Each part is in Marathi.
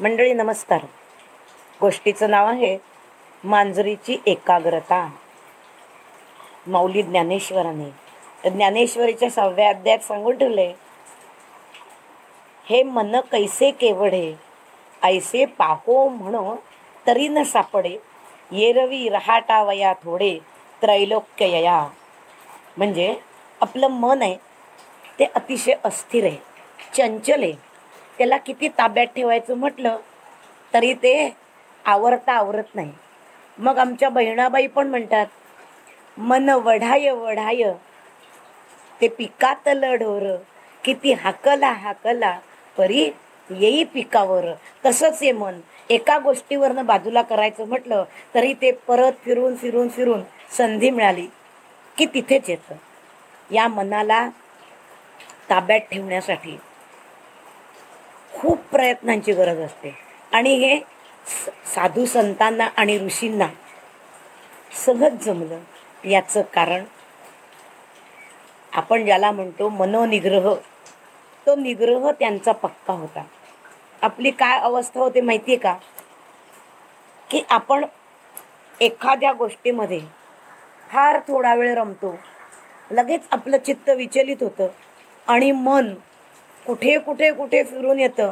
मंडळी नमस्कार. गोष्टीचं नाव आहे मांजरीची एकाग्रता. माऊली ज्ञानेश्वराने. ज्ञानेश्वरीच्या सहाव्या अध्यायात सांगून ठेवले हे मन कैसे केवढे? ऐसे पाहो म्हणो तरी न सापडे. येरवी रहाटावया थोडे त्रैलोक्यया. म्हणजे आपलं मन आहे ते अतिशय अस्थिर आहे चंचल आहे. त्याला किती ताब्यात ठेवायचं म्हटलं तरी ते आवरता आवरत नाही. मग आमच्या बहिणाबाई पण म्हणतात मन वढाय वढाय ते पिकातलं ढोर किती हाकला हाकला परी येई पिकावर. तसंच हे मन. एका गोष्टीवरनं बाजूला करायचं म्हटलं तरी ते परत फिरून फिरून फिरून संधी मिळाली की तिथेच येतं. या मनाला ताब्यात ठेवण्यासाठी. खूप प्रयत्नांची गरज असते. आणि हे साधू संतांना आणि ऋषींना सहज जमलं याचं कारण आपण ज्याला म्हणतो मनोनिग्रह तो निग्रह त्यांचा पक्का होता. आपली काय अवस्था होते माहिती आहे का? की आपण एखाद्या गोष्टीमध्ये फार थोडा वेळ रमतो लगेच आपलं चित्त विचलित होतं आणि मन कुठे कुठे कुठे फिरून येतं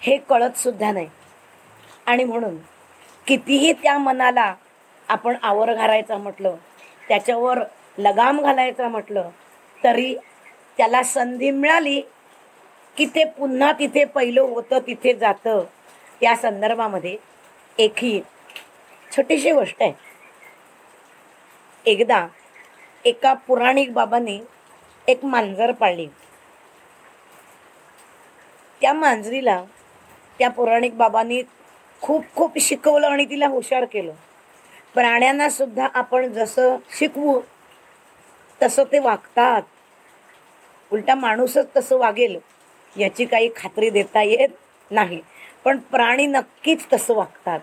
हे कळतसुद्धा नाही. आणि म्हणून कितीही त्या मनाला आपण आवर घालायचा म्हटलं त्याच्यावर लगाम घालायचा म्हटलं तरी त्याला संधी मिळाली की ते पुन्हा तिथे पहिलं होतं तिथे जातं. या संदर्भामध्ये एक ही छोटीशी गोष्ट आहे. एकदा एका पुराणिक बाबांनी एक मांजर पाळली. त्या मांजरीला त्या पौराणिक बाबांनी खूप खूप शिकवलं आणि तिला हुशार केलं. प्राण्यांना सुद्धा आपण जसं शिकवू तसं ते वागतात. उलटा माणूसच तसं वागेल याची काही खात्री देता येत नाही. पण प्राणी नक्कीच तसं वागतात.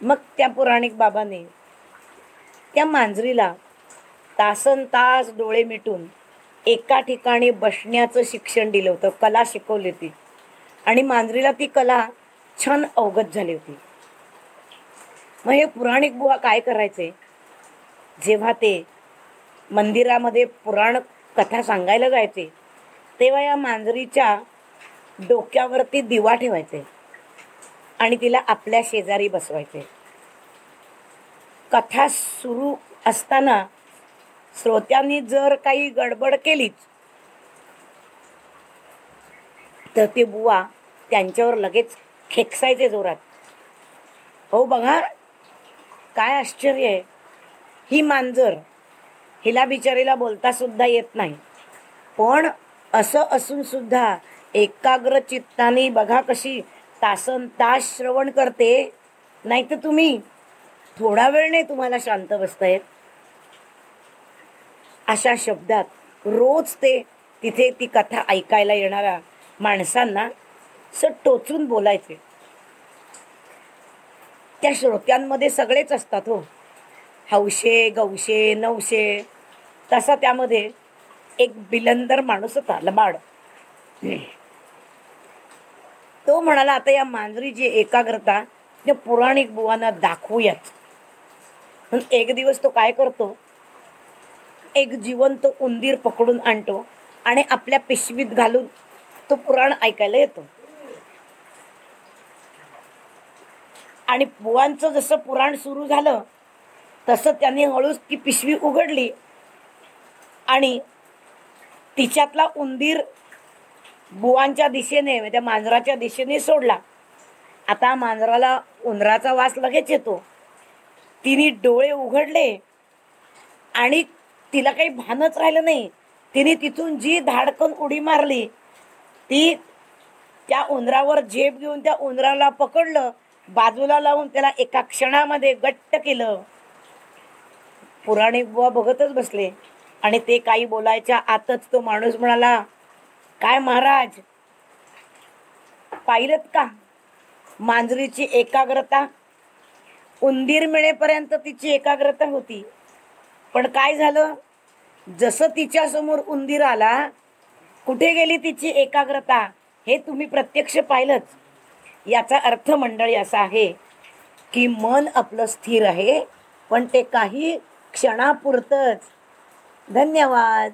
मग त्या पौराणिक बाबाने त्या मांजरीला तासन तास डोळे मिटून एका ठिकाणी बसण्याचं शिक्षण दिलं होतं कला शिकवली ती आणि मांजरीला ती कला छान अवगत झाली होती. मग हे पुराणिक बुवा काय करायचे? जेव्हा ते मंदिरामध्ये पुराण कथा सांगायला जायचे तेव्हा या मांजरीच्या डोक्यावरती दिवा ठेवायचे आणि तिला आपल्या शेजारी बसवायचे. कथा सुरू असताना श्रोत्यांनी जर काही गडबड केलीच तर ते बुवा त्यांच्यावर लगेच खेकसायचे जोरात. हो बघा काय आश्चर्य आहे. ही मांजर हिला बिचारीला बोलता सुद्धा येत नाही. पण असं असून सुद्धा एकाग्र चित्ताने बघा कशी तासन तास श्रवण करते. नाही तर तुम्ही थोडा वेळ नाही तुम्हाला शांत बसता येत अशा शब्दात रोज ते तिथे ती कथा ऐकायला येणाऱ्या माणसांना असं टोचून बोलायचे. त्या श्रोत्यांमध्ये सगळेच असतात हो. हौशे गौशे नवशे तसा त्यामध्ये एक बिलंदर माणूस होता लबाड. तो म्हणाला आता या मांजरीची एकाग्रता त्या पुराणिक बुवांना दाखवूयात. म्हणून एक दिवस तो काय करतो? एक जिवंत उंदीर पकडून आणतो आणि आपल्या पिशवीत घालून तो पुराण ऐकायला येतो. आणि बुवांचं जसं पुराण सुरू झालं तसं त्यांनी हळूच ती पिशवी उघडली. आणि तिच्यातला उंदीर बुवांच्या दिशेने म्हणजे त्या मांजराच्या दिशेने सोडला. आता मांजराला उंदराचा वास लगेच येतो. तिने डोळे उघडले आणि तिला काही भानच राहिलं नाही. तिने तिथून जी धाडकन उडी मारली ती त्या उंदरावर झेप घेऊन त्या उंदराला पकडलं बाजूला लावून त्याला एका क्षणामध्ये गट्ट केलं. पुराणी बुवा बघतच बसले. आणि ते काही बोलायच्या आतच तो माणूस म्हणाला काय महाराज पाहिलं का? मांजरीची एकाग्रता? उंदीर मिळेपर्यंत तिची एकाग्रता होती. पण काय झालं? जसं तिच्या समोर उंदीर आला कुठे गेली तिची एकाग्रता? हे तुम्ही प्रत्यक्ष पाहिलंच याचा अर्थ मंडळी असा आहे की मन आपलं स्थिर आहे पण ते काही क्षणापुरतंच. धन्यवाद.